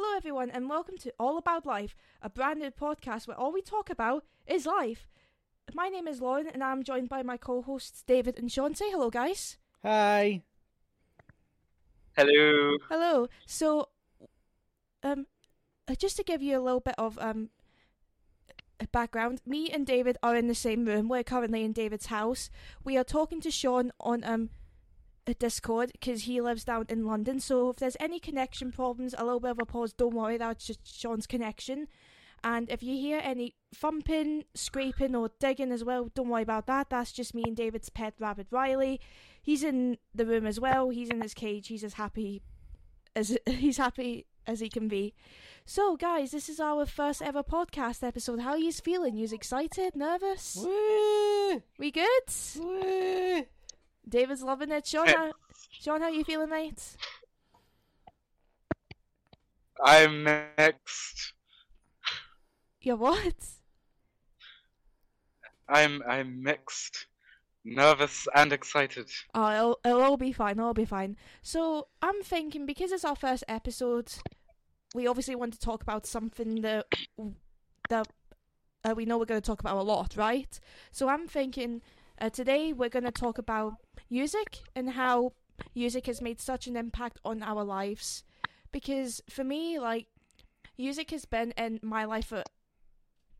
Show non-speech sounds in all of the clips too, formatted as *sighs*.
Hello, everyone, and welcome to All About Life, a brand new podcast where all we talk about is life. My name is Lauren, and I'm joined by my co hosts David and Sean. Say hello, guys. Hi. Hello. Hello. So, um, uh, just to give you a little bit of um background, me and David are in the same room. We're currently in David's house. We are talking to Sean on um a Discord because he lives down in London. So if there's any connection problems, a little bit of a pause, don't worry, that's just Sean's connection. And if you hear any thumping, scraping, or digging as well, don't worry about that. That's just me and David's pet rabbit Riley. He's in the room as well. He's in his cage. He's as happy as *laughs* he's happy as he can be. So, guys, this is our first ever podcast episode. How are you feeling? You excited? Nervous? We good? David's loving it. Sean, how, Sean, how you feeling, mate? I'm next. You're what? I'm I'm mixed, nervous and excited. Oh, it'll, it'll all be fine. It'll be fine. So I'm thinking because it's our first episode, we obviously want to talk about something that that uh, we know we're going to talk about a lot, right? So I'm thinking uh, today we're going to talk about music and how music has made such an impact on our lives. Because for me, like music has been in my life for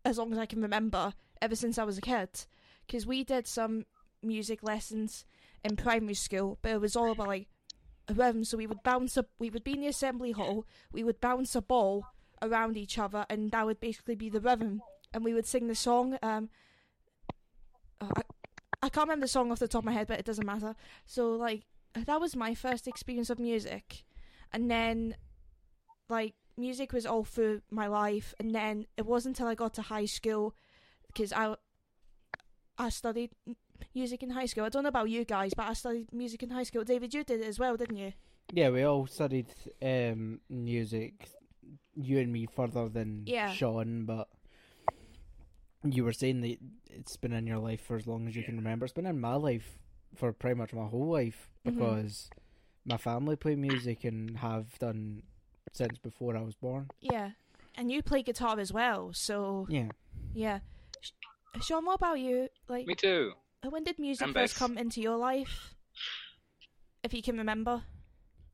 as long as I can remember, ever since I was a kid. Because we did some music lessons in primary school, but it was all about like rhythm. So we would bounce up, we would be in the assembly hall, we would bounce a ball around each other, and that would basically be the rhythm. And we would sing the song. Um, I, I can't remember the song off the top of my head, but it doesn't matter. So like that was my first experience of music, and then like music was all through my life, and then it wasn't until I got to high school because I I studied music in high school. I don't know about you guys, but I studied music in high school. David, you did it as well, didn't you? Yeah, we all studied um, music. You and me further than Yeah. Sean, but you were saying that it's been in your life for as long as you can remember. It's been in my life for pretty much my whole life Mhm. because my family play music and have done since before I was born. Yeah, and you play guitar as well. So Yeah. yeah, Sh- Sean, what about you? Like, Me too. when did music And first bass. come into your life? If you can remember,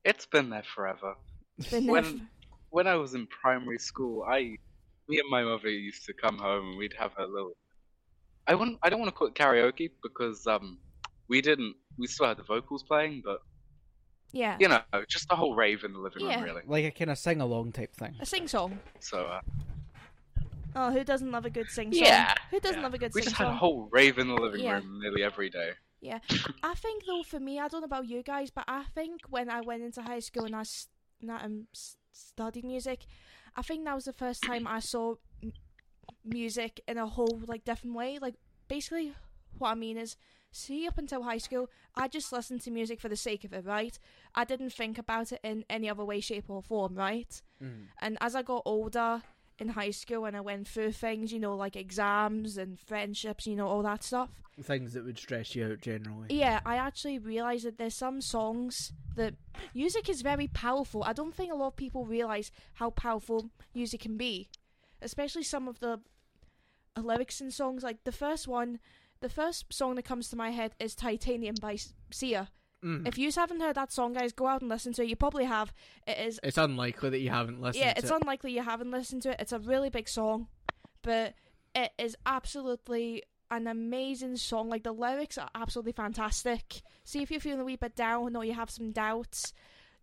It's been there forever. It's been there When f- when I was in primary school, I, me and my mother used to come home and we'd have a little. I want. I don't want to call it karaoke because um, we didn't. We still had the vocals playing, but yeah, you know, just the whole rave in the living Yeah. room, really. Like a kind of sing along type thing. a sing song. So uh, Oh, who doesn't love a good sing song? yeah, Who doesn't yeah. love a good sing song? we sing just had a song? whole rave in the living Yeah. room nearly every day. Yeah, I think though for me, I don't know about you guys, but I think when I went into high school and I s- and I, um, s- studied music, I think that was the first time I saw m- music in a whole like different way. Like basically, what I mean is, see, up until high school, I just listened to music for the sake of it, right? I didn't think about it in any other way, shape, or form, right? Mm. And as I got older in high school and I went through things, you know, like exams and friendships, you know, all that stuff. Things that would stress you out generally. Yeah, I actually realised that there's some songs that music is very powerful. I don't think a lot of people realise how powerful music can be. Especially some of the lyrics in songs. Like the first one, the first song that comes to my head is Titanium by Sia. Mm. If you haven't heard that song, guys, go out and listen to it. You probably have. It is It's unlikely that you haven't listened yeah, it's it. unlikely you haven't listened to it. It's a really big song, but it is absolutely an amazing song. Like the lyrics are absolutely fantastic. See if you're feeling a wee bit down or you have some doubts,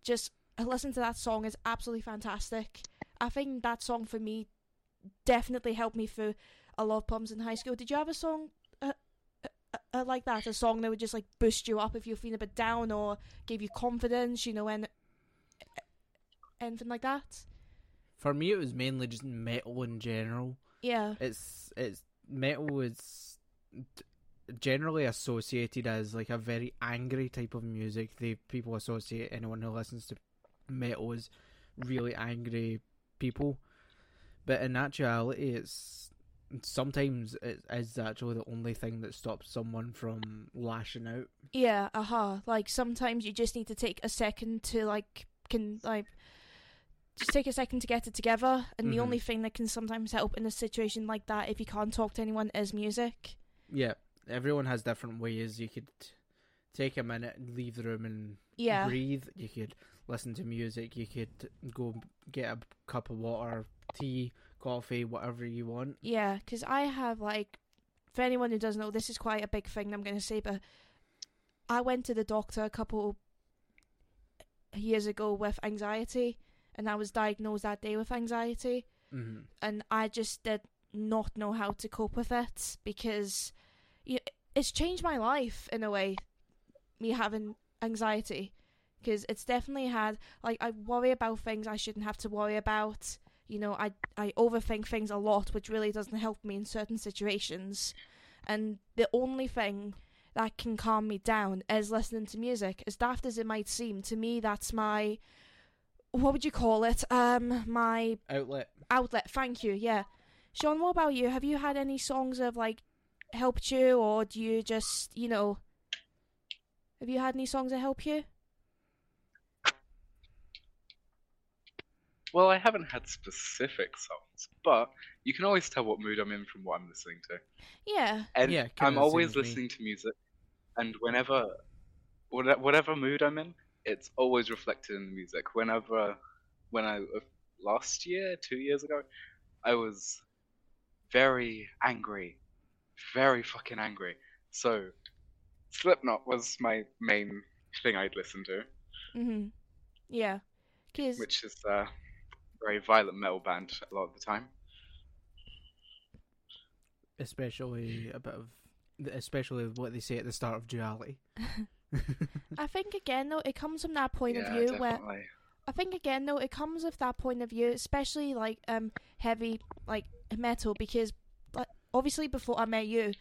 just listen to that song. It's absolutely fantastic. I think that song for me definitely helped me through a lot of problems in high school. Did you have a song? Uh, uh, like that, a song that would just like boost you up if you're feeling a bit down or give you confidence, you know, and anything like that. For me, it was mainly just metal in general. Yeah, It's it's metal is generally associated as like a very angry type of music. They people associate anyone who listens to metal as really angry people, but in actuality, it's sometimes it is actually the only thing that stops someone from lashing out. yeah, uh-huh. Like sometimes you just need to take a second to like can like just take a second to get it together. And the Mhm. only thing that can sometimes help in a situation like that, if you can't talk to anyone, is music. Yeah, everyone has different ways. You could take a minute and leave the room and Yeah. breathe. You could listen to music. You could go get a cup of water, tea, coffee, whatever you want. Yeah, because I have like, for anyone who doesn't know, this is quite a big thing I'm going to say, but I went to the doctor a couple years ago with anxiety, and I was diagnosed that day with anxiety, hmm and I just did not know how to cope with it because it's changed my life in a way. Me having anxiety, because it's definitely had like I worry about things I shouldn't have to worry about. You know, I I overthink things a lot, which really doesn't help me in certain situations. And the only thing that can calm me down is listening to music. As daft as it might seem, to me that's my what would you call it? Um, my Outlet. outlet. Thank you. Yeah, Sean. What about you? Have you had any songs that have like helped you, or do you just you know? Have you had any songs that help you? Well, I haven't had specific songs, but you can always tell what mood I'm in from what I'm listening to. Yeah. And Yeah, kinda I'm always as me. listening to music, and whenever, whatever mood I'm in, it's always reflected in the music. Whenever, when I uh, last year, two years ago, I was very angry, very fucking angry. So, Slipknot was my main thing I'd listen to, Mm-hmm. Yeah. Cause which is a very violent metal band a lot of the time. especially a bit of, especially what they say at the start of duality. *laughs* *laughs* I think again though it comes from that point yeah, of view where. I think again though it comes with that point of view, especially like um heavy like metal because like obviously before I met you,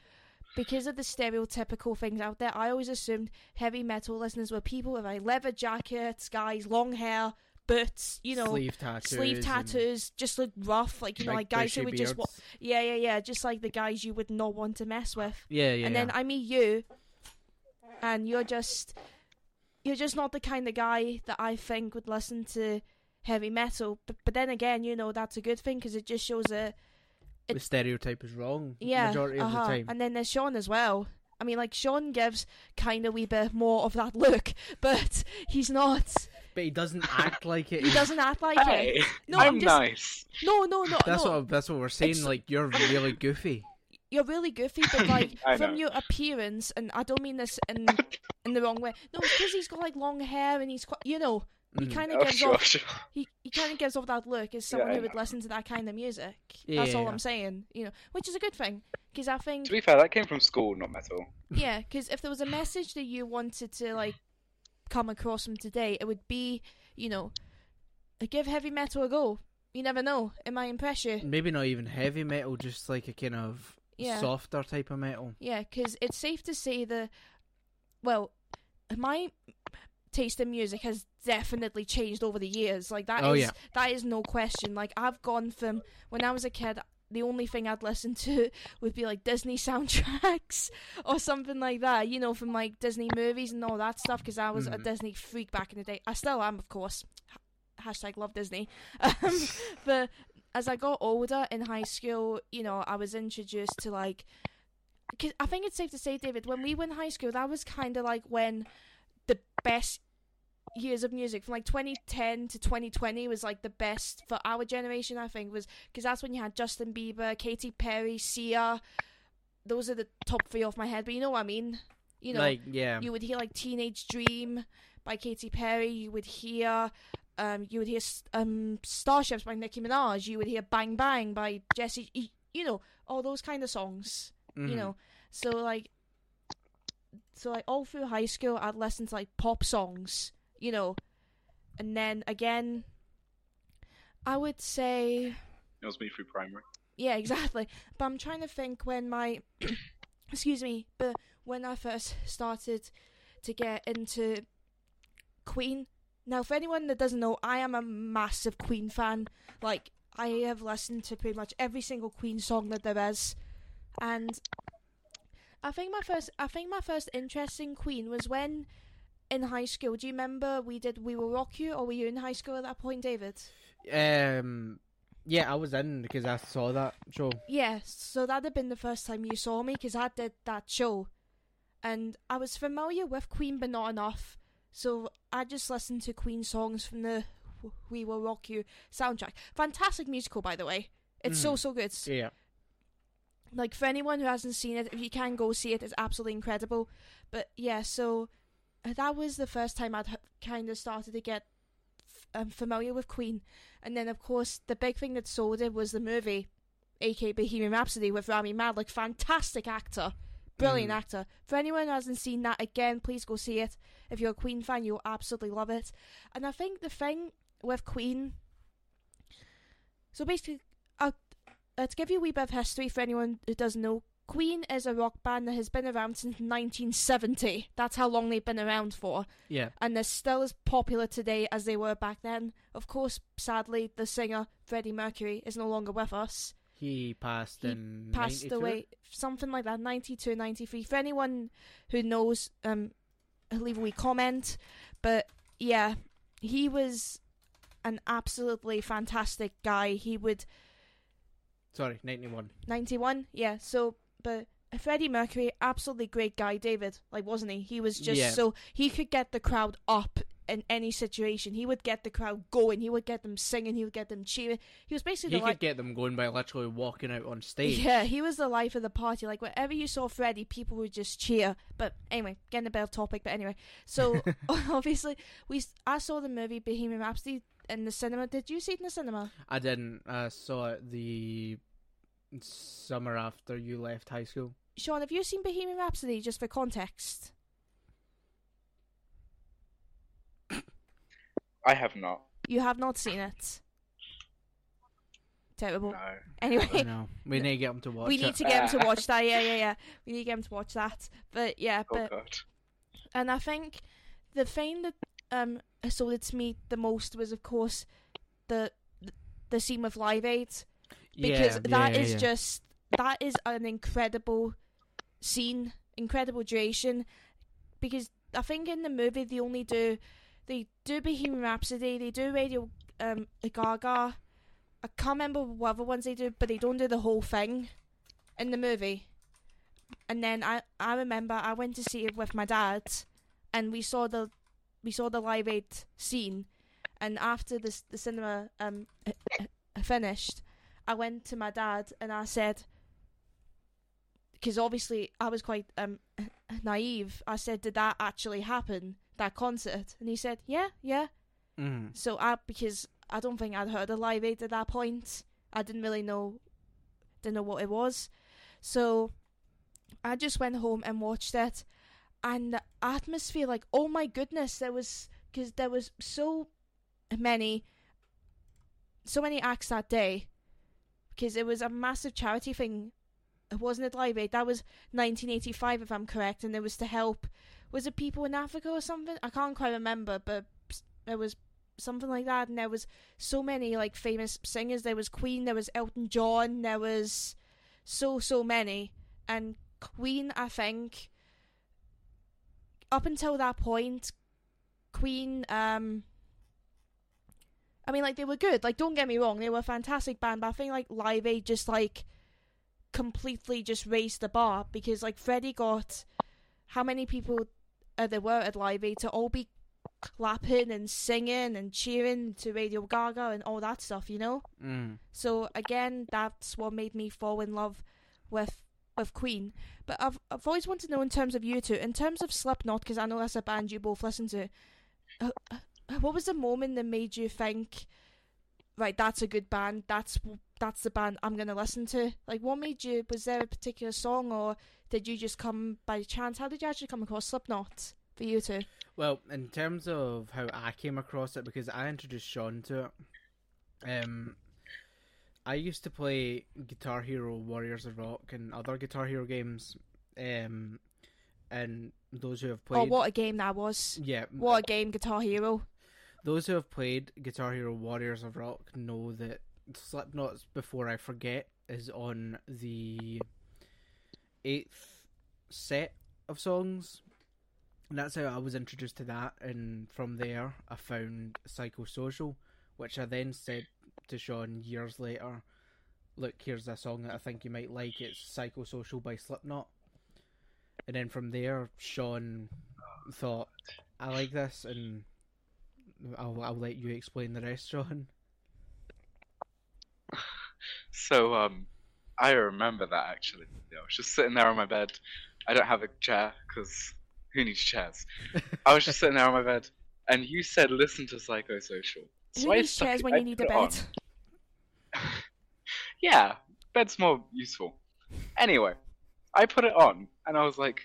because of the stereotypical things out there, I always assumed heavy metal listeners were people with like leather jackets, guys, long hair, boots, you know, sleeve tattoos. sleeve and just look rough, like you know, big like guys who would just wa- yeah, yeah, yeah, just like the guys you would not want to mess with. Yeah, yeah. and then. I meet you, and you're just you're just not the kind of guy that I think would listen to heavy metal. But but then again, you know that's a good thing because it just shows that the stereotype is wrong. yeah, majority of uh-huh. the time. And then there's Sean as well. I mean, like Sean gives kind of wee bit more of that look, *laughs* but he's not. But he doesn't *laughs* act like it. He doesn't act like it. No, I'm, I'm just- nice. No, no, no, That's no. what that's what we're saying. It's- Like you're really goofy. You're really goofy, but like *laughs* from know. your appearance, and I don't mean this in in the wrong way. No, because he's got like long hair and he's quite, you know, he Mhm. kind of Oh, gives sure, off sure. he, he kind of gives off that look as someone Yeah, who would listen to that kind of music. Yeah, That's all yeah. I'm saying, you know, which is a good thing because I think To be fair, that came from school, not metal. yeah, because if there was a message that you wanted to like come across from today, it would be, you know, give heavy metal a go. You never know, it might impress you. Maybe not even heavy metal, just like a kind of Yeah. softer type of metal. Yeah, because it's safe to say that, well, my taste in music has definitely changed over the years. Like that oh, is Oh, yeah. that is no question. Like I've gone from when I was a kid, the only thing I'd listen to *laughs* would be like Disney soundtracks *laughs* or something like that. You know, from like Disney movies and all that stuff. Because I was a Mhm. Disney freak back in the day. I still am, of course. Hashtag love Disney. *laughs* Um, but as I got older in high school, you know, I was introduced to like. Cause I think it's safe to say, David, when we were in high school, that was kind of like when the best years of music from like 2010 to 2020 was like the best for our generation. I think was because that's when you had Justin Bieber, Katy Perry, Sia. Those are the top three off my head, but you know what I mean. You know, like yeah, you would hear like Teenage Dream by Katy Perry. You would hear, um, you would hear um Starships by Nicki Minaj. You would hear Bang Bang by Jessie. You, know, all those kind of songs. mhm. You know, so like, so like all through high school, I'd listen to like pop songs. You know, and then again, I would say It was me through primary. yeah, exactly. But I'm trying to think when my *coughs* excuse me, but when I first started to get into Queen. Now, for anyone that doesn't know, I am a massive Queen fan. Like, I have listened to pretty much every single Queen song that there is, and I think my first, I think my first interest in Queen was when in high school. Do you remember we did We Will Rock You, or were you in high school at that point, David? Um, yeah, I was in because I saw that show. Yeah, so that'd have been the first time you saw me because I did that show, and I was familiar with Queen, but not enough. So I just listened to Queen songs from the We Will Rock You soundtrack. Fantastic musical, by the way. It's so Mhm. so good. Yeah, Like for anyone who hasn't seen it, if you can go see it, it's absolutely incredible. But yeah, so that was the first time I'd kind of started to get f- um, familiar with Queen, and then of course the big thing that sold it was the movie, aka Bohemian Rhapsody with Rami Malek, fantastic actor, brilliant Mhm. actor. For anyone who hasn't seen that, again, please go see it. If you're a Queen fan, you'll absolutely love it. And I think the thing with Queen, so basically, I'll, uh, to give you a wee bit of history for anyone who doesn't know, Queen is a rock band that has been around since 1970. That's how long they've been around for yeah. and they're still as popular today as they were back then. Of course, sadly, the singer Freddie Mercury is no longer with us. He passed He in Passed 92? away, something like that, 92, 93. For anyone who knows, um, leave a wee comment. But yeah, he was an absolutely fantastic guy. He would Sorry, ninety one. 91, yeah. So, but Freddie Mercury, absolutely great guy, David. Like, wasn't he? He was just Yeah. so he could get the crowd up in any situation. He would get the crowd going. He would get them singing. He would get them cheering. He was basically He could life. get them going by literally walking out on stage. Yeah, he was the life of the party. Like wherever you saw Freddie, people would just cheer. But anyway, getting a bit off topic. But anyway, so *laughs* *laughs* obviously we I saw the movie Bohemian Rhapsody in the cinema. Did you see it in the cinema? I didn't. I saw it the summer after you left high school. Sean, have you seen Bohemian Rhapsody? Just for context. I have not. You have not seen it. Terrible. No. Anyway, no, we need to get him to watch we it. need to get him to watch that. Yeah, yeah, yeah. *laughs* We need to get him to watch that. But yeah, Oh but god. and I think the thing that um sold it to me the most was, of course, the the scene with Live Aid because yeah, that yeah, is yeah. just that is an incredible scene, incredible duration. Because I think in the movie they only do they do Bohemian Rhapsody, they do Radio um Gaga. I can't remember what other ones they do, but they don't do the whole thing in the movie. And then I I remember I went to see it with my dad, and we saw the we saw the Live Aid scene, and after this the cinema um finished, I went to my dad and I said, because obviously I was quite um *laughs* naive. I said, "Did that actually happen? That concert?" And he said, "Yeah, yeah." Mhm. So I because I don't think I'd heard a Live Aid at that point. I didn't really know, didn't know what it was. So I just went home and watched it, and the atmosphere, like, oh my goodness, there was because there was so many, so many acts that day, because it was a massive charity thing. It wasn't it Live Aid? That was 1985, if I'm correct, and it was to help. Was it people in Africa or something? I can't quite remember, but it was something like that, and there was so many like famous singers. There was Queen, there was Elton John, there was so so many, and Queen. I think up until that point, Queen. Um, I mean, like they were good. Like, don't get me wrong, they were a fantastic band. But I think like Live Aid just like completely just raised the bar because like Freddie got how many people uh, there were at Live Aid to all be clapping and singing and cheering to Radio Gaga and all that stuff, you know. Mm. So again, that's what made me fall in love with with Queen. But I've I've always wanted to know in terms of you two, in terms of Slipknot, because I know that's a band you both listen to. Uh, uh, what was the moment that made you think, right, that's a good band. That's that's the band I'm gonna listen to. Like, what made you? Was there a particular song, or did you just come by chance? How did you actually come across Slipknot for you two? Well, in terms of how I came across it, because I introduced Sean to it, um, I used to play Guitar Hero, Warriors of Rock, and other Guitar Hero games, um, and those who have played. Oh, what a game that was! yeah, What a game, Guitar Hero. Those who have played Guitar Hero, Warriors of Rock know that Slipknot's Before I Forget is on the eighth set of songs, And that's how I was introduced to that, and from there I found Psychosocial, which I then said to Sean years later, "Look, here's a song that I think you might like. It's Psychosocial by Slipknot." And then from there, Sean thought, "I like this," and I'll I'll let you explain the rest, Sean. *laughs* So um, I remember that actually. I was just sitting there on my bed. I don't have a chair because who needs chairs? *laughs* I was just sitting there on my bed, and you said listen to Psychosocial. Who I needs chairs when you need a put it on. bed? *laughs* yeah, bed's more useful. Anyway, I put it on, and I was like,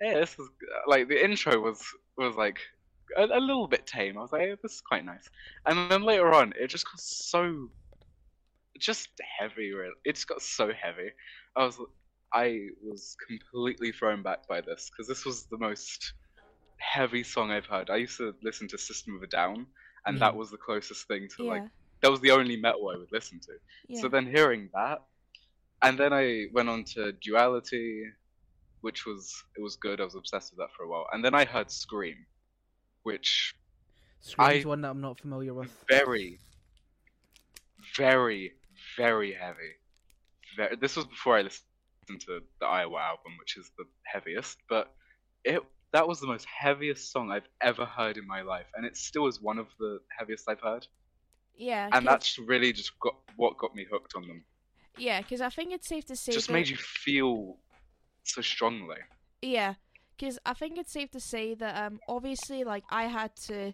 "Hey, this is like the intro was was like a, a little bit tame." I was like, hey, "This is quite nice," and then later on, it just got so just heavy. Really, it just got so heavy. I was I was completely thrown back by this because this was the most heavy song I've heard. I used to listen to System of a Down, and that Mhm. was the closest thing to Yeah, like that was the only metal I would listen to. yeah. So then hearing that, and then I went on to Duality, which was it was good. I was obsessed with that for a while, and then I heard Scream, which Scream's I- one that I'm not familiar with. very, very, very heavy. Very, this was before I listened to the Iowa album, which is the heaviest, but it that was the most heaviest song I've ever heard in my life, and it still is one of the heaviest I've heard. yeah, and that's really just got what got me hooked on them. yeah, because I think it's safe to say just that made you feel so strongly. Yeah, because I think it's safe to say that um obviously like I had to,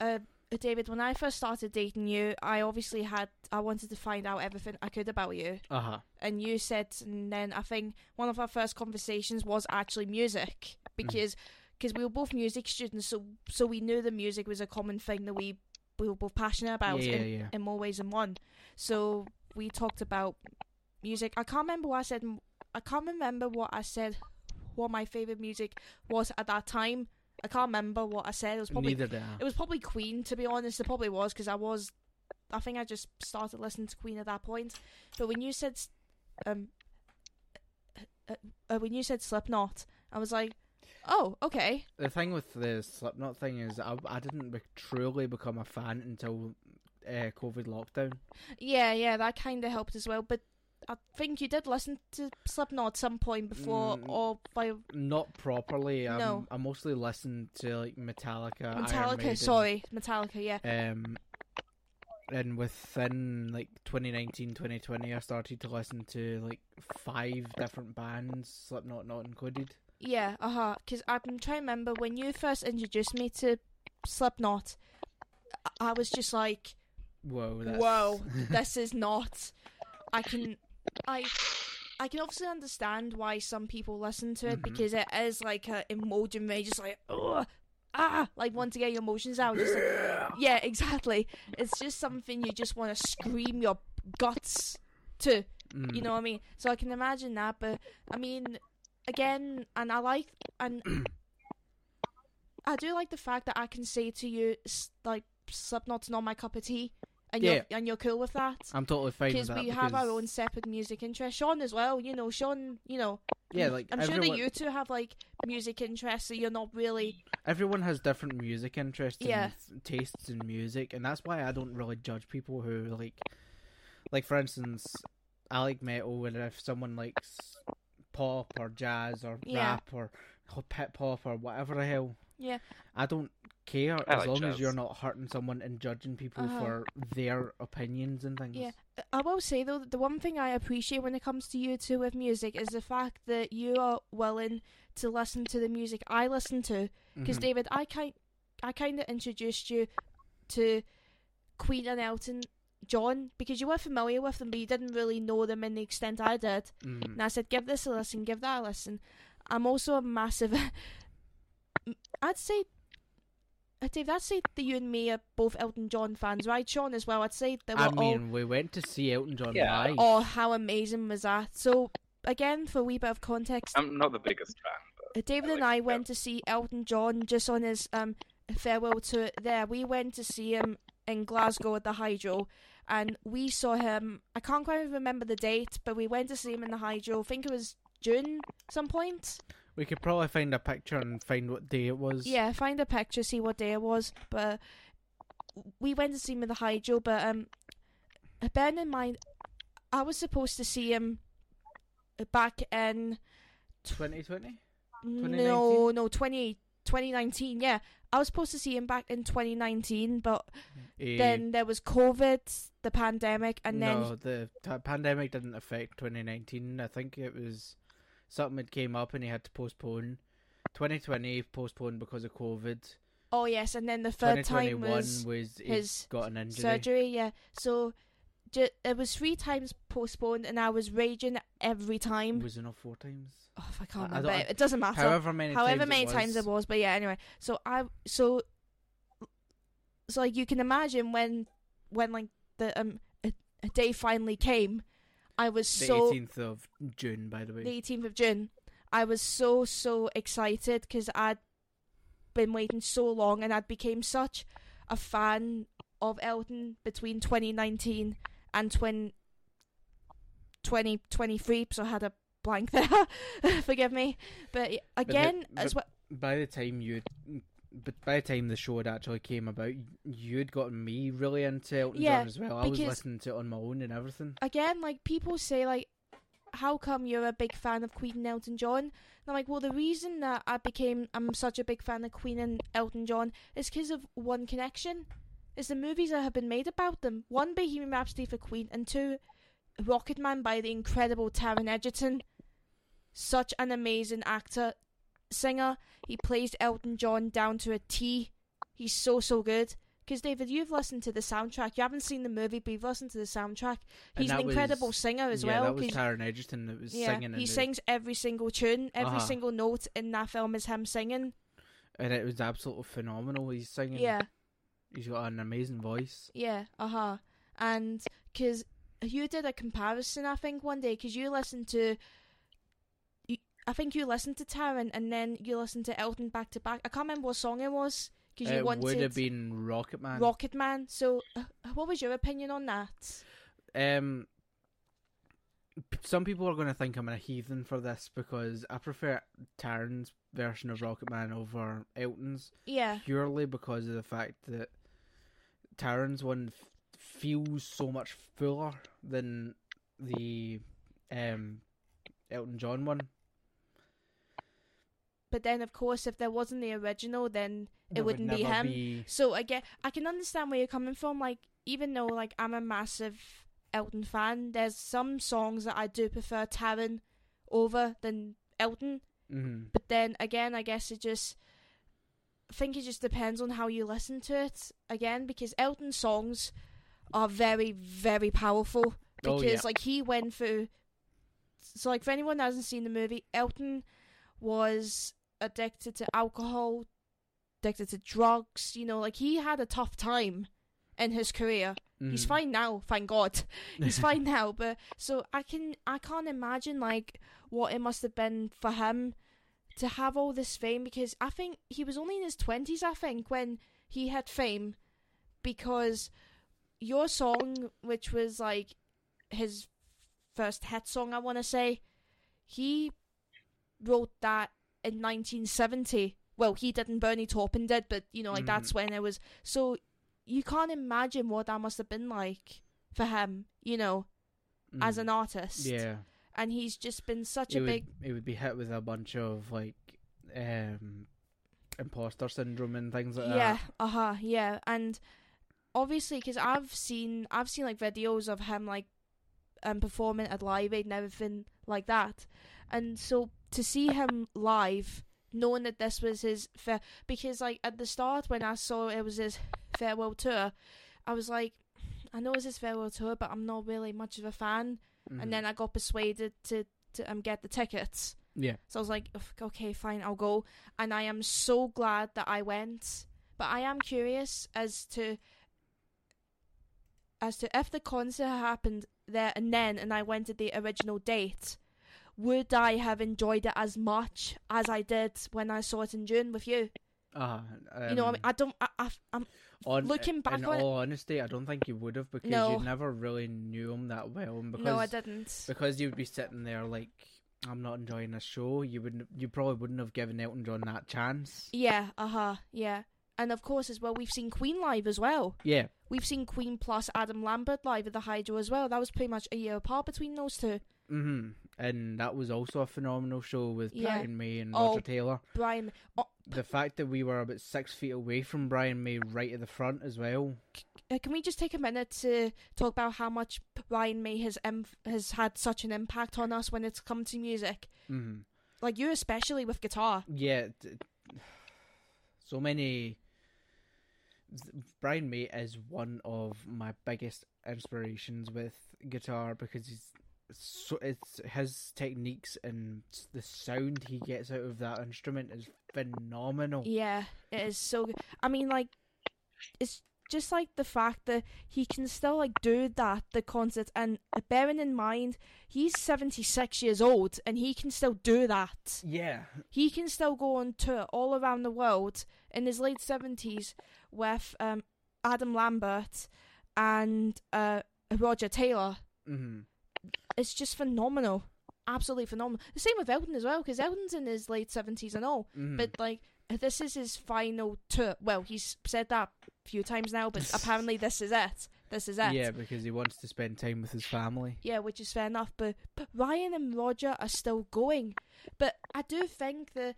uh David when I first started dating you I obviously had I wanted to find out everything I could about you Uh huh. and you said and then I think one of our first conversations was actually music because because we were both music students so so we knew the music was a common thing that we we were both passionate about Yeah, in, yeah. in more ways than one so we talked about music I can't remember what I said I can't remember what I said what my favorite music was at that time I can't remember what I said it was probably Neither did I. it was probably Queen, to be honest. It probably was because I was, I think I just started listening to Queen at that point. But when you said, um, uh, uh, when you said Slipknot, I was like, oh, okay, The thing with the Slipknot thing is, I, I didn't be- truly become a fan until uh, COVID lockdown. yeah, yeah, that kind of helped as well. But I think you did listen to Slipknot at some point before, Mm, or by Not properly. Um, No. I mostly listened to like Metallica. Metallica. Maiden, Sorry, Metallica. Yeah, Um, and within like 2019, 2020, I started to listen to like five different bands, Slipknot not included. yeah, uh huh. Because I'm trying to remember when you first introduced me to Slipknot. I- I was just like, Whoa, that's... Whoa, this is not. I can, I, I can obviously understand why some people listen to it Mhm. because it is like a emotion where just like, ugh, ah, like want to get your emotions out. Just like, yeah, exactly. It's just something you just want to scream your guts to. Mm. You know what I mean? So I can imagine that, but I mean, again, and I like, and *clears throat* I do like the fact that I can say to you, like, Slipknot's not my cup of tea, and Yeah. you're and you're cool with that. I'm totally fine with that. Because we have our own separate music interests. Sean as well, you know. Sean, you know. Yeah, like I'm sure that you two have like music interests, so you're not really. everyone has different music interests and Yeah. th- tastes in music, and that's why I don't really judge people who like, like for instance, I like metal, and if someone likes pop or jazz or Yeah. rap or hip hop or whatever the hell, Yeah. I don't care I as like long as you're not hurting someone and judging people Uh-huh. for their opinions and things. Yeah. I will say though, that the one thing I appreciate when it comes to you two with music is the fact that you are willing to listen to the music I listen to. Because Mhm. David, I kind, I kind of introduced you to Queen and Elton John because you were familiar with them, but you didn't really know them in the extent I did. Mm. And I said, give this a listen, give that a listen. I'm also a massive. *laughs* I'd say. Uh, Dave, I'd say that you and me are both Elton John fans, right? Sean as well. I'd say that we're I all. mean, we went to see Elton John Yeah. live. Oh, how amazing was that? So, again, for a wee bit of context, I'm not the biggest fan, but uh, David I and I him. went to see Elton John just on his um farewell tour there. We went to see him in Glasgow at the Hydro, and we saw him. I can't quite remember the date, but we went to see him in the Hydro. I think it was June, some point. We could probably find a picture and find what day it was. Yeah, find a picture, see what day it was. But we went to see him with the Hydro, but um, bearing in mind, I was supposed to see him back in 2020. no, no, 20, 2019, Yeah, I was supposed to see him back in 2019, but Eh, then there was COVID, the pandemic, and then no, the t- pandemic didn't affect 2019. I think it was something that came up and he had to postpone. 2020 postponed because of COVID. oh yes, and then the third time was was his got an injury. surgery. Yeah, so ju- it was three times postponed, and I was raging every time. Was it not four times? Oh, I can't I- I remember. don't- it, doesn't matter. However many However times many it times was. it was, but yeah. Anyway, so I so so like you can imagine when when like the um a, a day finally came, I was so The 18th of June, by the way. the 18th of June. I was so so excited because I'd been waiting so long and I'd became such a fan of Elton between 2019 and 20, 2023. So I had a blank *laughs* there. Forgive me, but the- again, but- as well. by the time you, but by the time the show had actually came about, you'd gotten me really into Elton Yeah, John as well. I was listening to it on my own and everything. again, like people say, like, how come you're a big fan of Queen and Elton John? And I'm like, well, the reason that I became, I'm such a big fan of Queen and Elton John is because of one connection. It's the movies that have been made about them. One, Bohemian Rhapsody for Queen, and two, Rocketman by the incredible Taron Egerton. Such an amazing actor, singer. He plays Elton John down to a T. He's so so good. Because David, you've listened to the soundtrack. You haven't seen the movie, but you've listened to the soundtrack. He's an incredible was- singer as yeah, well. that was Taron Egerton that was yeah, singing. in he the- sings every single tune, every Uh-huh. single note in that film is him singing. and it was absolutely phenomenal. He's singing. Yeah, he's got an amazing voice. yeah, uh huh. And because you did a comparison, I think one day, because you listened to, I think you listened to Taron and then you listened to Elton back to back. I can't remember what song it was because you It wanted would have been Rocket Man. Rocket Man. So, uh, what was your opinion on that? Um, some people are going to think I'm a heathen for this because I prefer Taron's version of Rocket Man over Elton's Yeah, purely because of the fact that Taron's one f- feels so much fuller than the um Elton John one. But then of course, if there wasn't the original, then It would wouldn't be him. be- So again, I can understand where you're coming from. Like, even though like I'm a massive Elton fan, there's some songs that I do prefer Taron over than Elton. Mhm. But then again, I guess it just, I think it just depends on how you listen to it. Again, because Elton songs are very, very powerful. Oh, Because yeah. like he went through. So like for anyone that hasn't seen the movie, Elton was addicted to alcohol, addicted to drugs. You know, like he had a tough time in his career. He's Mhm. fine now, thank God. *laughs* He's fine now, but so I can I can't imagine like what it must have been for him to have all this fame because I think he was only in his twenties, I think, when he had fame because your song, which was like his first hit song, I want to say, he wrote that in 1970. Well, he didn't. Bernie Taupin did, but you know, like Mhm. that's when it was. So you can't imagine what that must have been like for him. You know, as Mhm. an artist. yeah. And he's just been such it a would, big. it would be hit with a bunch of like um imposter syndrome and things like yeah. that. Yeah. Uh huh. Yeah. And obviously, because I've seen, I've seen like videos of him like um performing at Live Aid and everything like that. And so to see him live, knowing that this was his fair, because like at the start when I saw it was his farewell tour, I was like, I know it's his farewell tour, but I'm not really much of a fan. Mhm. And then I got persuaded to to um get the tickets. yeah, So I was like, okay, fine, I'll go. And I am so glad that I went. But I am curious as to as to if the concert happened there and then and I went at the original date, would I have enjoyed it as much as I did when I saw it in June with you? uh, um, you know, I mean, I don't. I, on, looking back in on it- all honesty, I don't think you would have because No. you never really knew him that well, and because no, I didn't. because you'd be sitting there like I'm not enjoying this show. You wouldn't. You probably wouldn't have given Elton John that chance. Yeah, uh huh, yeah. And of course, as well, we've seen Queen live as well. Yeah, We've seen Queen plus Adam Lambert live at the Hydro as well. That was pretty much a year apart between those two. hmm and that was also a phenomenal show with Yeah. Brian May and Oh. Roger Taylor. Brian, oh, The fact that we were about six feet away from Brian May, right at the front as well. uh, can we just take a minute to talk about how much Brian May has has had such an impact on us when it's come to music? hmm Like you, especially with guitar. Yeah, *sighs* so many. Brian May is one of my biggest inspirations with guitar because he's so it's his techniques and the sound he gets out of that instrument is phenomenal. Yeah, it is so good. I mean, like, it's just like the fact that he can still like do that the concert and bearing in mind he's 76 years old and he can still do that Yeah, he can still go on tour all around the world in his late 70s with um, adam lambert and uh, roger taylor hmm it's just phenomenal absolutely phenomenal the same with elton as well because elton's in his late 70s and all hmm but like this is his final tour well he's said that a few times now but *laughs* apparently this is it this is it yeah, because he wants to spend time with his family. Yeah, which is fair enough. But, but Brian and Roger are still going. But I do think that.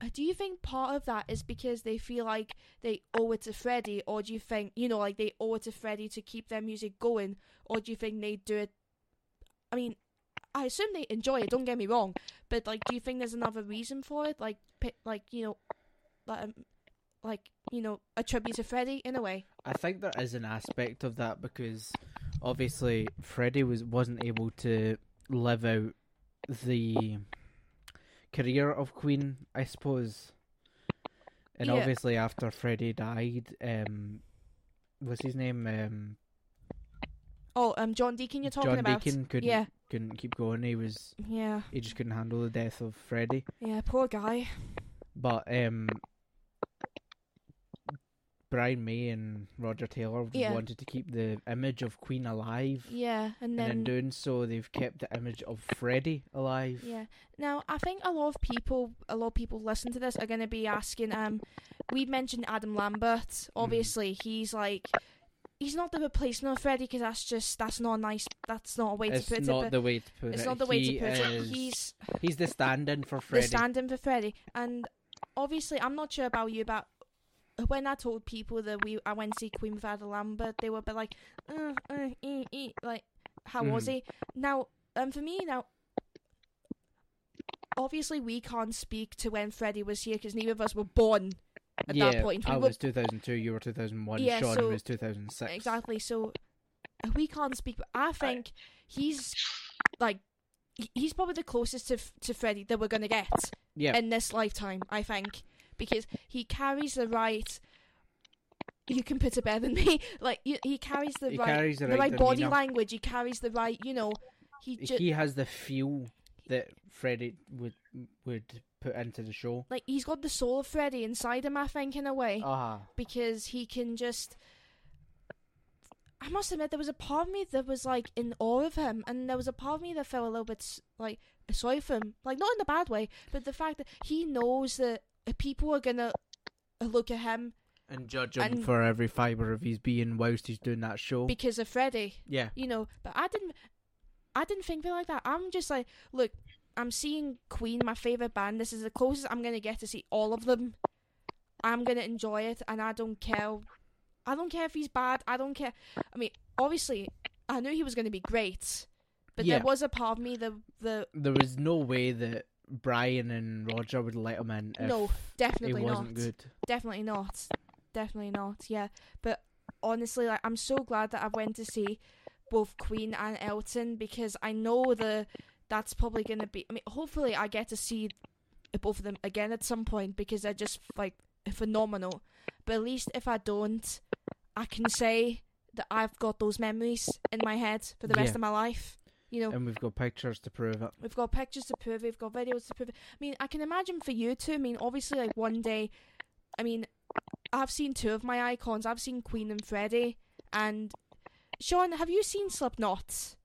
uh, Do you think part of that is because they feel like they owe it to Freddie, or do you think you know like they owe it to Freddie to keep their music going, or do you think they do it? I mean, I assume they enjoy it. Don't get me wrong, but like, do you think there's another reason for it? Like, like you know, like, um, like you know, a tribute to Freddie in a way. I think there is an aspect of that because obviously Freddie was wasn't able to live out the career of Queen, I suppose. And Yeah. obviously after Freddie died, um what's his name? Um Oh, um, John Deacon, you're talking John about? Deacon couldn't Yeah, couldn't keep going. He was yeah, he just couldn't handle the death of Freddie. yeah. Poor guy. But um Brian May and Roger Taylor Yeah. wanted to keep the image of Queen alive. Yeah, and And then in doing so, they've kept the image of Freddie alive. yeah. Now I think a lot of people, a lot of people listen to this are going to be asking. Um, we mentioned Adam Lambert. Obviously, he's like. He's not the replacement of Freddie because that's just that's not nice. That's not a way It's to put not it. But the way to put it's it. not the way He to put it. He's he's the stand-in for the Freddie. stand-in for Freddie, and obviously, I'm not sure about you, but when I told people that we I went to see Queen Adam Lambert, they were a bit like, uh, uh, eh, eh, like, how was Mhm. he? Now, um, for me now. Obviously, we can't speak to when Freddie was here because neither of us were born at yeah, that point. We I were was 2002. You were 2001. Yeah, Sean so- was 2006. Exactly. So uh, we can't speak. But I think he's like he's probably the closest to F- to Freddie that we're gonna get Yeah, in this lifetime. I think because he carries the right. You can put it better than me. *laughs* Like you, he carries the he right, carries the the right, right body demeanor. language. He carries the right. You know, he just He has the feel that Freddie would would put into the show. like he's got the soul of Freddie inside him. I think in a way. Ah, because he can just. I must admit, there was a part of me that was like in awe of him, and there was a part of me that felt a little bit like sorry for him, like not in a bad way, but the fact that he knows that people are gonna look at him and judge him And- for every fibre of his being whilst he's doing that show. because of Freddie, yeah, you know. But I didn't, I didn't think of it like that. I'm just like, look, I'm seeing Queen, my favorite band. This is the closest I'm gonna get to see all of them. I'm gonna enjoy it, and I don't care. I don't care if he's bad. I don't care. I mean, obviously, I knew he was gonna be great, but Yeah. there was a part of me that the there was no way that Brian and Roger would let him in No, definitely wasn't not. good. definitely not, definitely not. Yeah, but honestly, like I'm so glad that I went to see both Queen and Elton because I know the that's probably gonna be. I mean, hopefully, I get to see both of them again at some point because they're just like phenomenal. But at least if I don't, I can say that I've got those memories in my head for the rest Yeah. of my life. You know, And we've got pictures to prove it. We've got pictures to prove it. We've got videos to prove it. I mean, I can imagine for you too. I mean, obviously, like one day, I mean, I've seen two of my icons. I've seen Queen and Freddie. And Sean, have you seen Slipknot?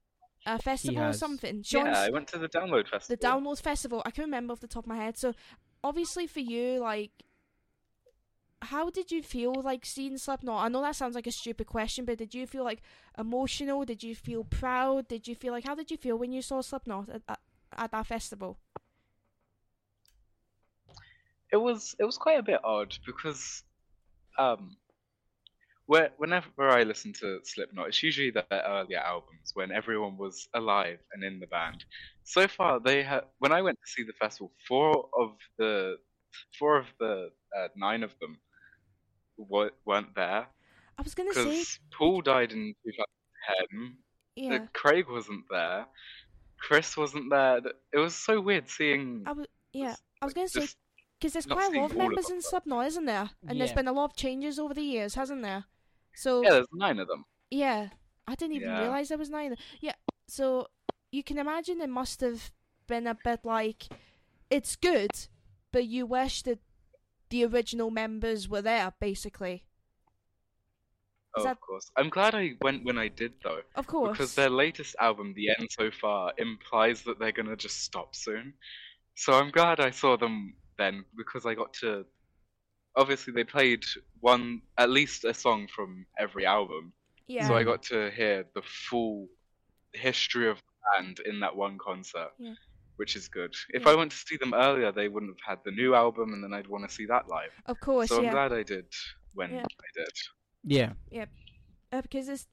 A festival or something. Sean's yeah, I went to the download Festival. the. Download Festival. I can remember off the top of my head. So, obviously for you, like, how did you feel like seeing Slipknot? I know that sounds like a stupid question, but did you feel like emotional? Did you feel proud? Did you feel like how did you feel when you saw Slipknot at, at, at that festival? it was it was quite a bit odd because um where, whenever I listen to Slipknot, it's usually their earlier albums when everyone was alive and in the band. So far, they have. When I went to see the festival, four of the four of the uh, nine of them wa- weren't there I was gonna say, because Paul died in 2010. yeah, uh, Craig wasn't there. Chris wasn't there. It was so weird seeing. I was yeah, I was gonna say because there's quite a lot of members in Slipknot, isn't there? And there's been a lot of changes over the years, hasn't there? So yeah, there's nine of them. Yeah, I didn't even Yeah. realize there was nine. Yeah, so you can imagine it must have been a bit like it's good, but you wish that the original members were there, basically. Oh, that- of course. I'm glad I went when I did though. Of course. Because their latest album, The End So Far, implies that they're gonna just stop soon. So I'm glad I saw them then because I got to. Obviously, they played one, at least a song from every album. yeah. So I got to hear the full history of the band in that one concert, Yeah. which is good. If Yeah. I went to see them earlier, they wouldn't have had the new album, and then I'd want to see that live. of course, so I'm yeah. glad I did when Yeah. I did. Yeah. Uh, because it's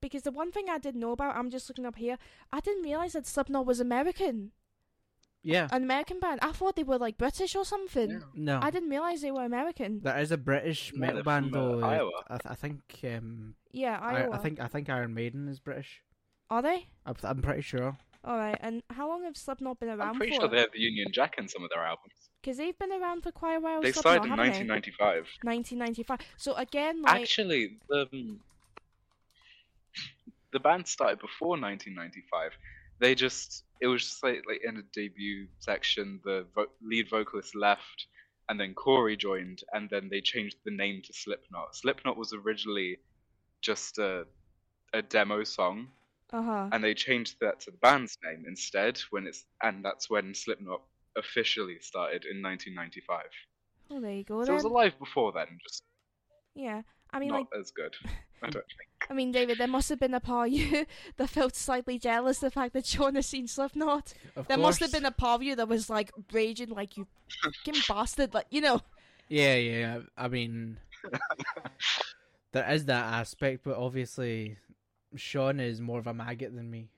because the one thing I didn't know about, I'm just looking up here. I didn't realize that Slipknot was American, Yeah. an American band. I thought they were like British or something. Yeah. No. I didn't realize they were American. There is a British Yeah, metal band from, uh, though. Iowa. I, th- I think um, yeah, I, Iowa. I think I think Iron Maiden is British. Are they? I'm, I'm pretty sure. All right. And how long have Slipknot been around for? I'm pretty for? sure they have the Union Jack in some of their albums. Because they've been around for quite a while. They Slipknot, started in haven't they? 1995. 1995. So again, like Actually, the um, the band started before 1995. They just it was just like like in a debut section, the vo- lead vocalist left, and then Corey joined, and then they changed the name to Slipknot. Slipknot was originally just a a demo song, uh huh. and they changed that to the band's name instead. When it's and that's when Slipknot officially started in 1995. Oh, there you go So it was alive before then, just yeah. I mean, not like, as good. *laughs* I don't think. I mean, David, there must have been a part of you *laughs* that felt slightly jealous the fact that Sean has seen Slipknot. Of There must have been a part of you that was like raging, like you fucking *laughs* bastard, like you know. Yeah, yeah. I mean, there is that aspect, but obviously, Sean is more of a maggot than me. M-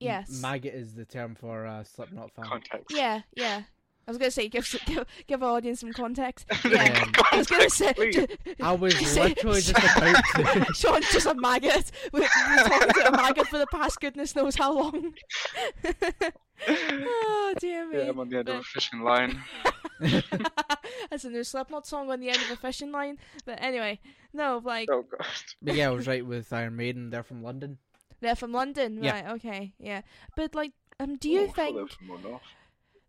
Yes. maggot is the term for a Slipknot fan. Context. Yeah, yeah. I was gonna say give *laughs* give, give our audience some context. *laughs* Yeah. I was gonna say. Please. I was say- literally just about to. *laughs* Sean's just a maggot. We've been talking to a maggot for the past goodness knows how long. oh dear me. Yeah, I'm on the end of a fishing line. That's a new Slipknot song on the end of a fishing line. But anyway, no, like Oh god. But yeah, I was right with Iron Maiden. They're from London. they're from London, Yeah. right? Okay, yeah. But like, um, do you Oh, I thought they think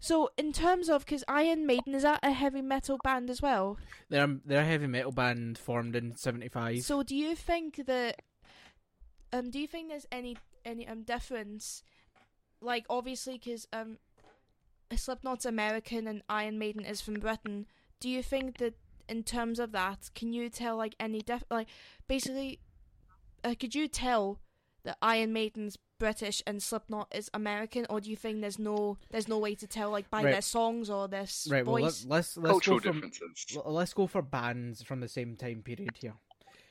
so? In terms of, because Iron Maiden is that a heavy metal band as well? They're they're a heavy metal band formed in '75. So do you think that um do you think there's any any um difference like obviously cuz um Slipknot's American and Iron Maiden is from Britain. Do you think that in terms of that can you tell like any def- like basically uh, could you tell that Iron Maiden's British and Slipknot is American or do you think there's no there's no way to tell like by Right. their songs or their s- right. Well, voice? let, let's let's Cultural go from differences. let's go for bands from the same time period here,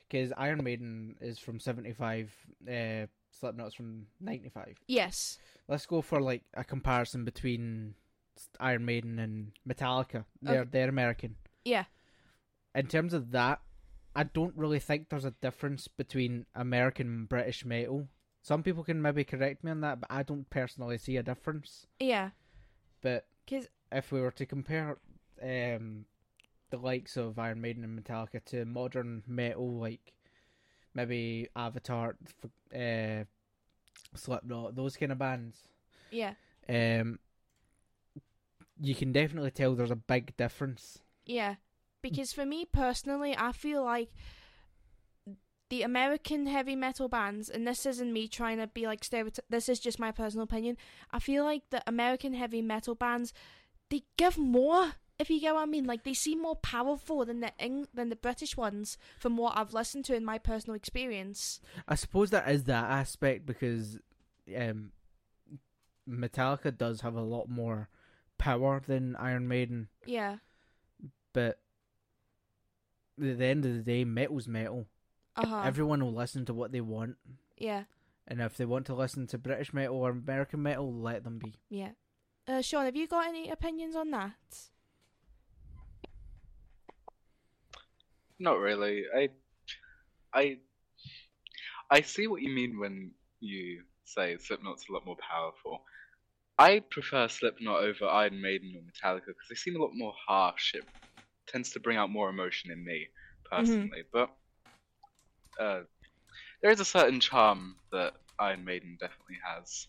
because Iron Maiden is from '75. Uh, Slipknot's from '95. yes. Let's go for like a comparison between Iron Maiden and Metallica. They're Okay. they're American. Yeah. In terms of that, I don't really think there's a difference between American and British metal. Some people can maybe correct me on that, but I don't personally see a difference. Yeah. But 'Cause- if we were to compare um, the likes of Iron Maiden and Metallica to modern metal, like maybe Avatar, uh, Slipknot, those kind of bands, Yeah. um, you can definitely tell there's a big difference. Yeah, because for me personally, I feel like the American heavy metal bands, and this isn't me trying to be like stereotype. This is just my personal opinion. I feel like the American heavy metal bands, they give more. If you get what I mean, like they seem more powerful than the Eng- than the British ones, from what I've listened to in my personal experience. I suppose that is that aspect because um, Metallica does have a lot more power than Iron Maiden, Yeah. but at the end of the day, metal's metal. Uh huh. Everyone will listen to what they want, yeah. and if they want to listen to British metal or American metal, let them be. Yeah. Uh, Sean, have you got any opinions on that? Not really. I, I, I see what you mean when you say Slipknot's a lot more powerful. I prefer Slipknot over Iron Maiden or Metallica because they seem a lot more harsh. It tends to bring out more emotion in me personally, but uh, there is a certain charm that Iron Maiden definitely has.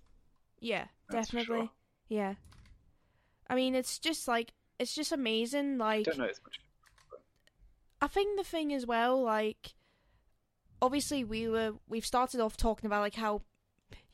Yeah, That's definitely. sure. Yeah. I mean, it's just like it's just amazing. Like Don't know as much. I think the thing as well, like obviously we were we've started off talking about like how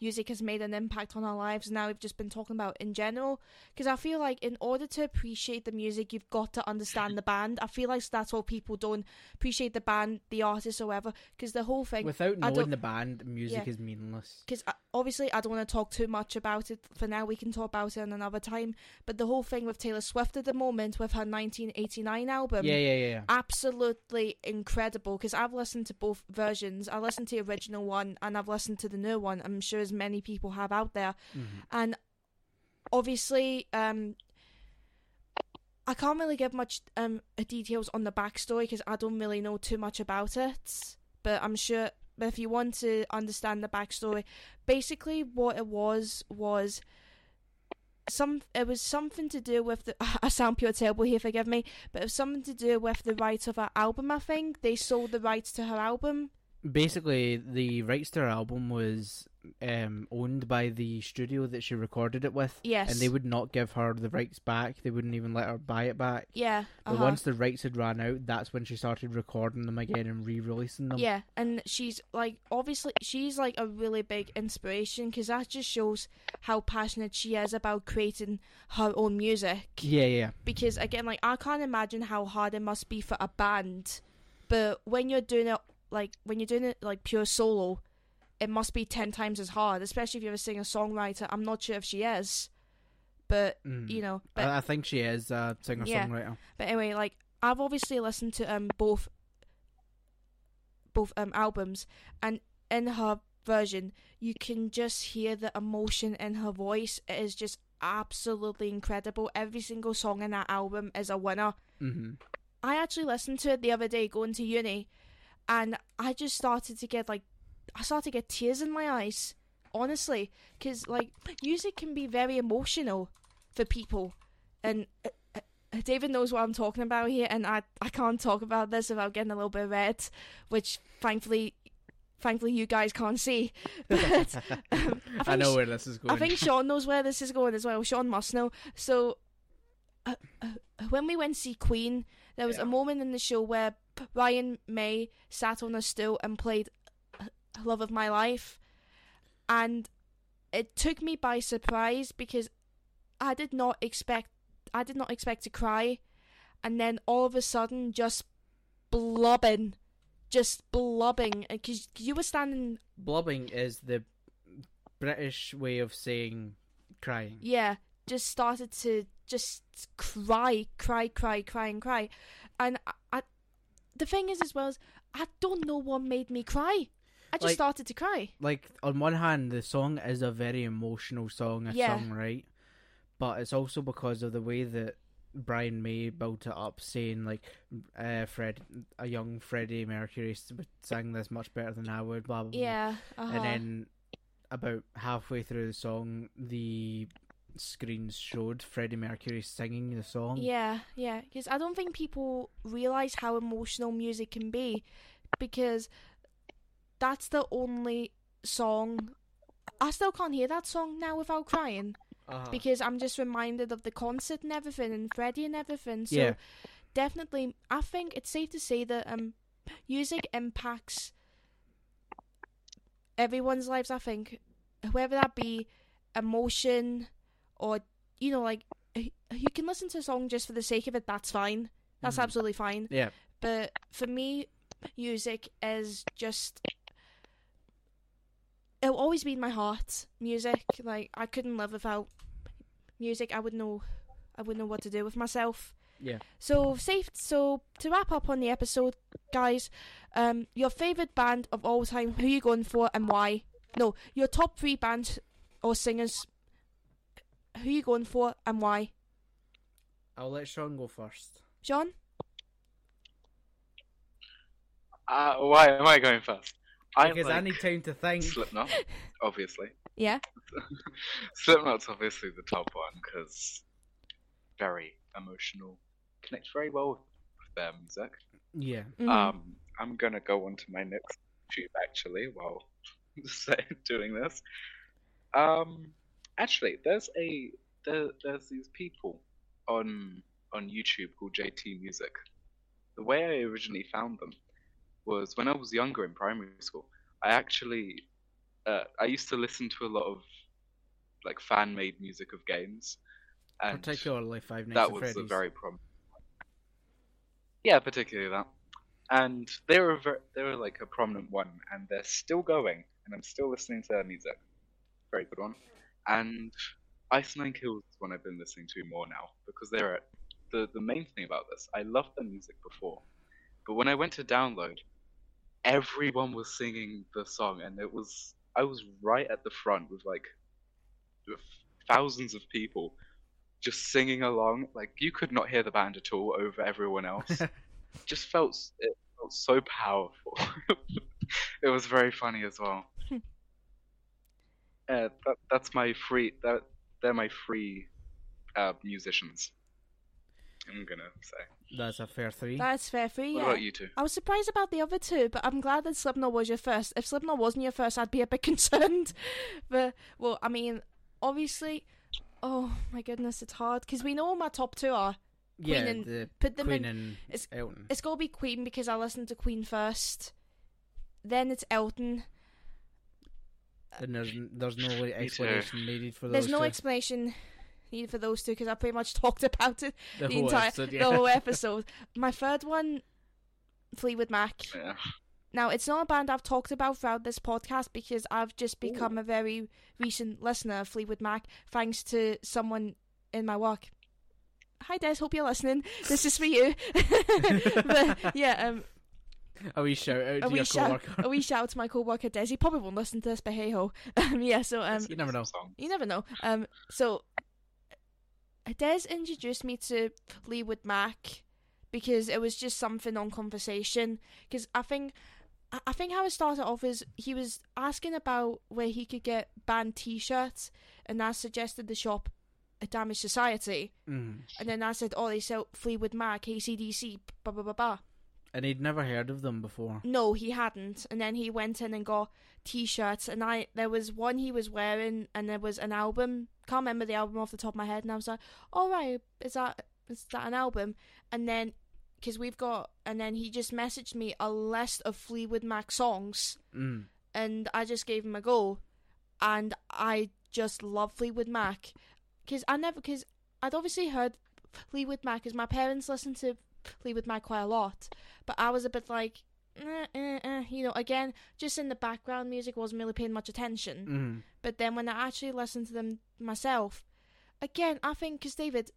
music has made an impact on our lives. and Now we've just been talking about in general because I feel like in order to appreciate the music, you've got to understand the band. I feel like that's what people don't appreciate the band, the artist, or whatever. Because the whole thing, Without knowing the band, music Yeah. is meaningless. because uh, obviously I don't want to talk too much about it for now. We can talk about it another time. But the whole thing with Taylor Swift at the moment with her 1989 album, yeah, yeah, yeah, yeah. absolutely incredible. Because I've listened to both versions. I listened to the original one and I've listened to the new one. I'm sure as many people have out there. Mhm. And obviously, um, I can't really give much um details on the backstory because I don't really know too much about it. But I'm sure if you want to understand the backstory, basically what it was was some it was something to do with the *laughs* I sound pure terrible here, forgive me, but it was something to do with the rights of her album. I think they sold the rights to her album. Basically, the rights to her album was um, owned by the studio that she recorded it with, Yes, and they would not give her the rights back. They wouldn't even let her buy it back. yeah, But uh-huh. once the rights had ran out, that's when she started recording them again and re-releasing them. Yeah, and she's like obviously she's like a really big inspiration because that just shows how passionate she is about creating her own music. yeah, yeah. Because again, like I can't imagine how hard it must be for a band, but when you're doing it like when you're doing it like pure solo, it must be ten times as hard. Especially if you're a singer songwriter. I'm not sure if she is, but Mm. you know, but I, I think she is a singer songwriter. but anyway, like I've obviously listened to um both both um albums and in her version you can just hear the emotion in her voice. It is just absolutely incredible. Every single song in that album is a winner. hmm I actually listened to it the other day going to uni and I just started to get like I started to get tears in my eyes. Honestly, because like music can be very emotional for people, and uh, uh, David knows what I'm talking about here, and I I can't talk about this without getting a little bit red, which thankfully, thankfully you guys can't see. *laughs* But um, I, I, know where this is going. I think Sean knows where this is going as well. Sean must know. So, uh, uh, when we went to see Queen, there was Yeah. a moment in the show where Brian May sat on a stool and played "Love of My Life," and it took me by surprise because I did not expect I did not expect to cry, and then all of a sudden just blubbing, just blubbing uh, because you were standing Blubbing is the British way of saying crying. yeah, just started to just cry, cry, cry, cry, and cry. And I, I, the thing is, as well as I don't know what made me cry. I just Like- started to cry. Like on one hand, the song is a very emotional song, a Yeah. sung right, but it's also because of the way that Brian May built it up, saying like, uh, Fred, a young Freddie Mercury s- would sing this much better than I would, blah blah. blah. Yeah, uh-huh. And then about halfway through the song, the screens showed Freddie Mercury singing the song. yeah, yeah. Because I don't think people realize how emotional music can be, because that's the only song. I still can't hear that song now without crying. Uh-huh. because I'm just reminded of the concert and everything and Freddie and everything. So Yeah. definitely, I think it's safe to say that um, music impacts everyone's lives. I think, whether that be emotion or you know, like you can listen to a song just for the sake of it. That's fine. That's Mhm. absolutely fine. Yeah. But for me, music is just. It'll always be in my heart. Music, like I couldn't live without music. I would know, I wouldn't know what to do with myself. Yeah. So safe. So to wrap up on the episode, guys, um, your favorite band of all time. Who you going for and why? No, your top three bands or singers. Who you going for and why? I'll let Sean go first. Sean. Uh, why am I going first? I Because like I need time to think. Slipknot, obviously. Yeah. *laughs* Slipknot's obviously the top one because very emotional, connects very well with their music. Yeah. Mhm. Um, I'm gonna go on to my next tube actually while *laughs* doing this. Um, actually, there's a there, there's these people on on YouTube called JT Music. The way I originally found them was when I was younger in primary school. I actually uh, I used to listen to a lot of like fan made music of games, and Particularly Five Nights that at was Freddy's. a very prominent. Yeah, particularly that, and they were ver- they were like a prominent one, and they're still going, and I'm still listening to their music. Very good one, and Ice Nine Kills is one I've been listening to more now because they're the the main thing about this. I loved their music before, but when I went to download, everyone was singing the song, and it was I was right at the front with like with thousands of people just singing along. Like you could not hear the band at all over everyone else. *laughs* just felt it felt so powerful. *laughs* it was very funny as well. uh, that, that's my free. That they're my free uh, musicians. I'm gonna say. That's a fair three. That's fair three. What Yeah. about you two? I was surprised about the other two, but I'm glad that Slipknot was your first. If Slipknot wasn't your first, I'd be a bit *laughs* concerned. But well, I mean, obviously, oh my goodness, it's hard because we know my top two are. yeah, and- the Put them Queen in. and it's- Elton. It's gotta be Queen because I listened to Queen first. Then it's Elton. and there's there's no explanation needed for those There's no two. explanation needed for those two because I pretty much *laughs* talked about it the, the whole entire episode, the whole *laughs* episode. My third one, Fleetwood Mac. Yeah. Now, it's not a band I've talked about throughout this podcast because I've just become a very recent listener of Fleetwood Mac thanks to someone in my work. Hi, Des. Hope you're listening. This is for you. *laughs* but yeah, um, A wee shout out a to wee your shout, coworker. a wee shout out to my co-worker Des. He probably won't listen to this, but hey ho. Um, yeah. So um, You never know. You never know. Um, so Des introduced me to Fleetwood Mac because it was just something on conversation. Because I think, I- think how it started off is he was asking about where he could get band T-shirts, and I suggested the shop, a Damaged Society, Mm. and then I said, oh, they sell Fleetwood Mac, ACDC, blah blah blah blah. And he'd never heard of them before. No, he hadn't. And then he went in and got t-shirts, and I there was one he was wearing, and there was an album. Can't remember the album off the top of my head, and I was like, "All right, is that is that an album?" And then because we've got, and then he just messaged me a list of Fleetwood Mac songs, Mm. and I just gave him a go, and I just love Fleetwood Mac, because I never because I'd obviously heard Fleetwood Mac because my parents listened to Fleetwood Mac quite a lot, but I was a bit like, eh, eh, eh, you know, again, just in the background music, wasn't really paying much attention. Mm. But then when I actually listened to them myself, again, I think because David,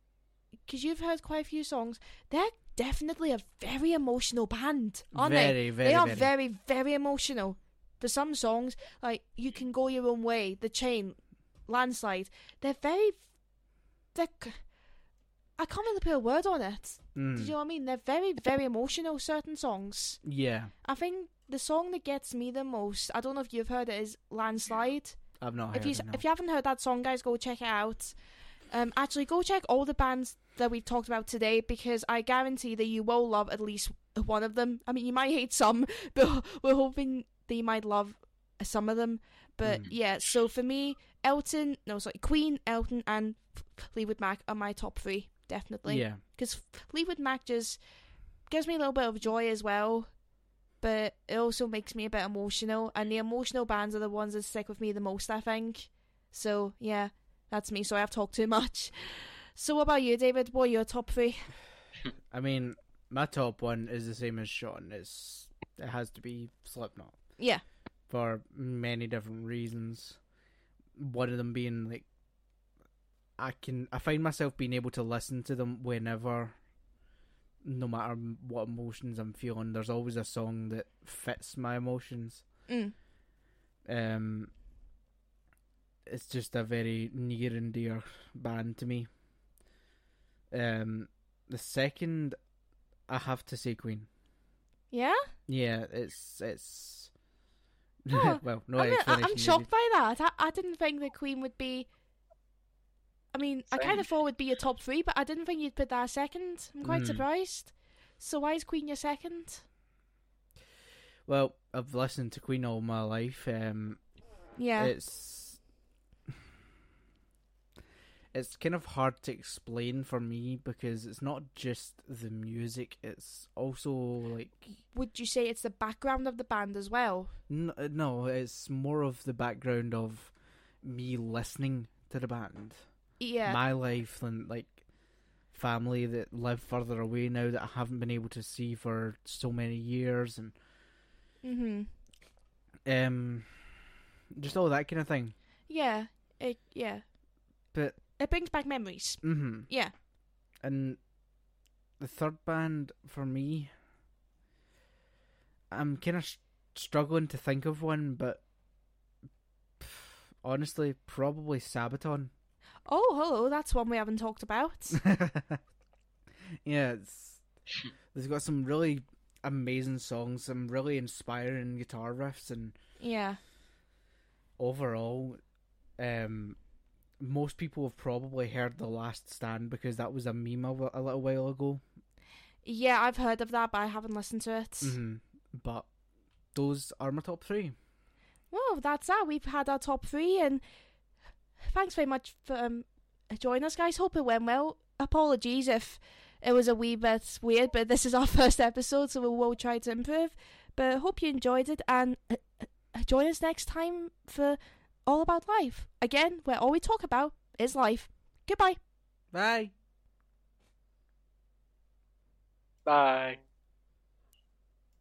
because you've heard quite a few songs, they're definitely a very emotional band, aren't they? very, very, they are very. very, very emotional. For some songs, like "You Can Go Your Own Way," "The Chain," "Landslide," they're very, they're. I can't really put a word on it. Mm. Do you know what I mean? They're very, very emotional. Certain songs. Yeah, I think the song that gets me the most. I don't know if you've heard it. Is "Landslide." I've not if heard you it, no. if you haven't heard that song, guys, go check it out. Um, actually, go check all the bands that we've talked about today because I guarantee that you will love at least one of them. I mean, you might hate some, *laughs* but we're hoping that you might love some of them. But Mm. yeah, so for me, Elton, no, sorry, Queen, Elton, and Fleetwood Mac are my top three, definitely. yeah, Because Fleetwood Mac just gives me a little bit of joy as well. but it also makes me a bit emotional, and the emotional bands are the ones that stick with me the most, I think. So yeah, that's me. So I've talked too much. So what about you, David? What are your top three? I mean, my top one is the same as Sean. It's it has to be Slipknot Yeah. for many different reasons. One of them being like I can I find myself being able to listen to them whenever no matter what emotions I'm feeling, there's always a song that fits my emotions. Mm. Um it's just a very near and dear band to me. Um the second I have to say Queen. Yeah. Yeah, it's it's. Oh, *laughs* well, no I'm. I'm shocked by that. I, I didn't think the Queen would be. I mean, I kind of thought it would be your top three, but I didn't think you'd put that second. I'm quite Mm. surprised. So why is Queen your second? Well, I've listened to Queen all my life. Um, Yeah. it's it's kind of hard to explain for me because it's not just the music; it's also like Would you say it's the background of the band as well? n- no, it's more of the background of me listening to the band. Yeah. my life and like family that live further away now that I haven't been able to see for so many years and mm-hmm. um just all that kind of thing. Yeah. It. Yeah. But It brings back memories. Mm-hmm. Yeah. And the third band for me I'm kind of sh- struggling to think of one but pff, honestly probably Sabaton. Oh, hello. That's one we haven't talked about. *laughs* yeah, it's there's got some really amazing songs, some really inspiring guitar riffs, and yeah. overall, um, most people have probably heard "The Last Stand" because that was a meme a, a little while ago. Yeah, I've heard of that, but I haven't listened to it. hmm But those are my top three. Well, that's that. We've had our top three, and thanks very much for um, joining us, guys. Hope it went well. Apologies if it was a wee bit weird, but this is our *laughs* first episode, so we will try to improve. But hope you enjoyed it, and uh, *coughs* uh, join us next time for All About Life. Again, where all we talk about is life. Goodbye. Bye. Bye.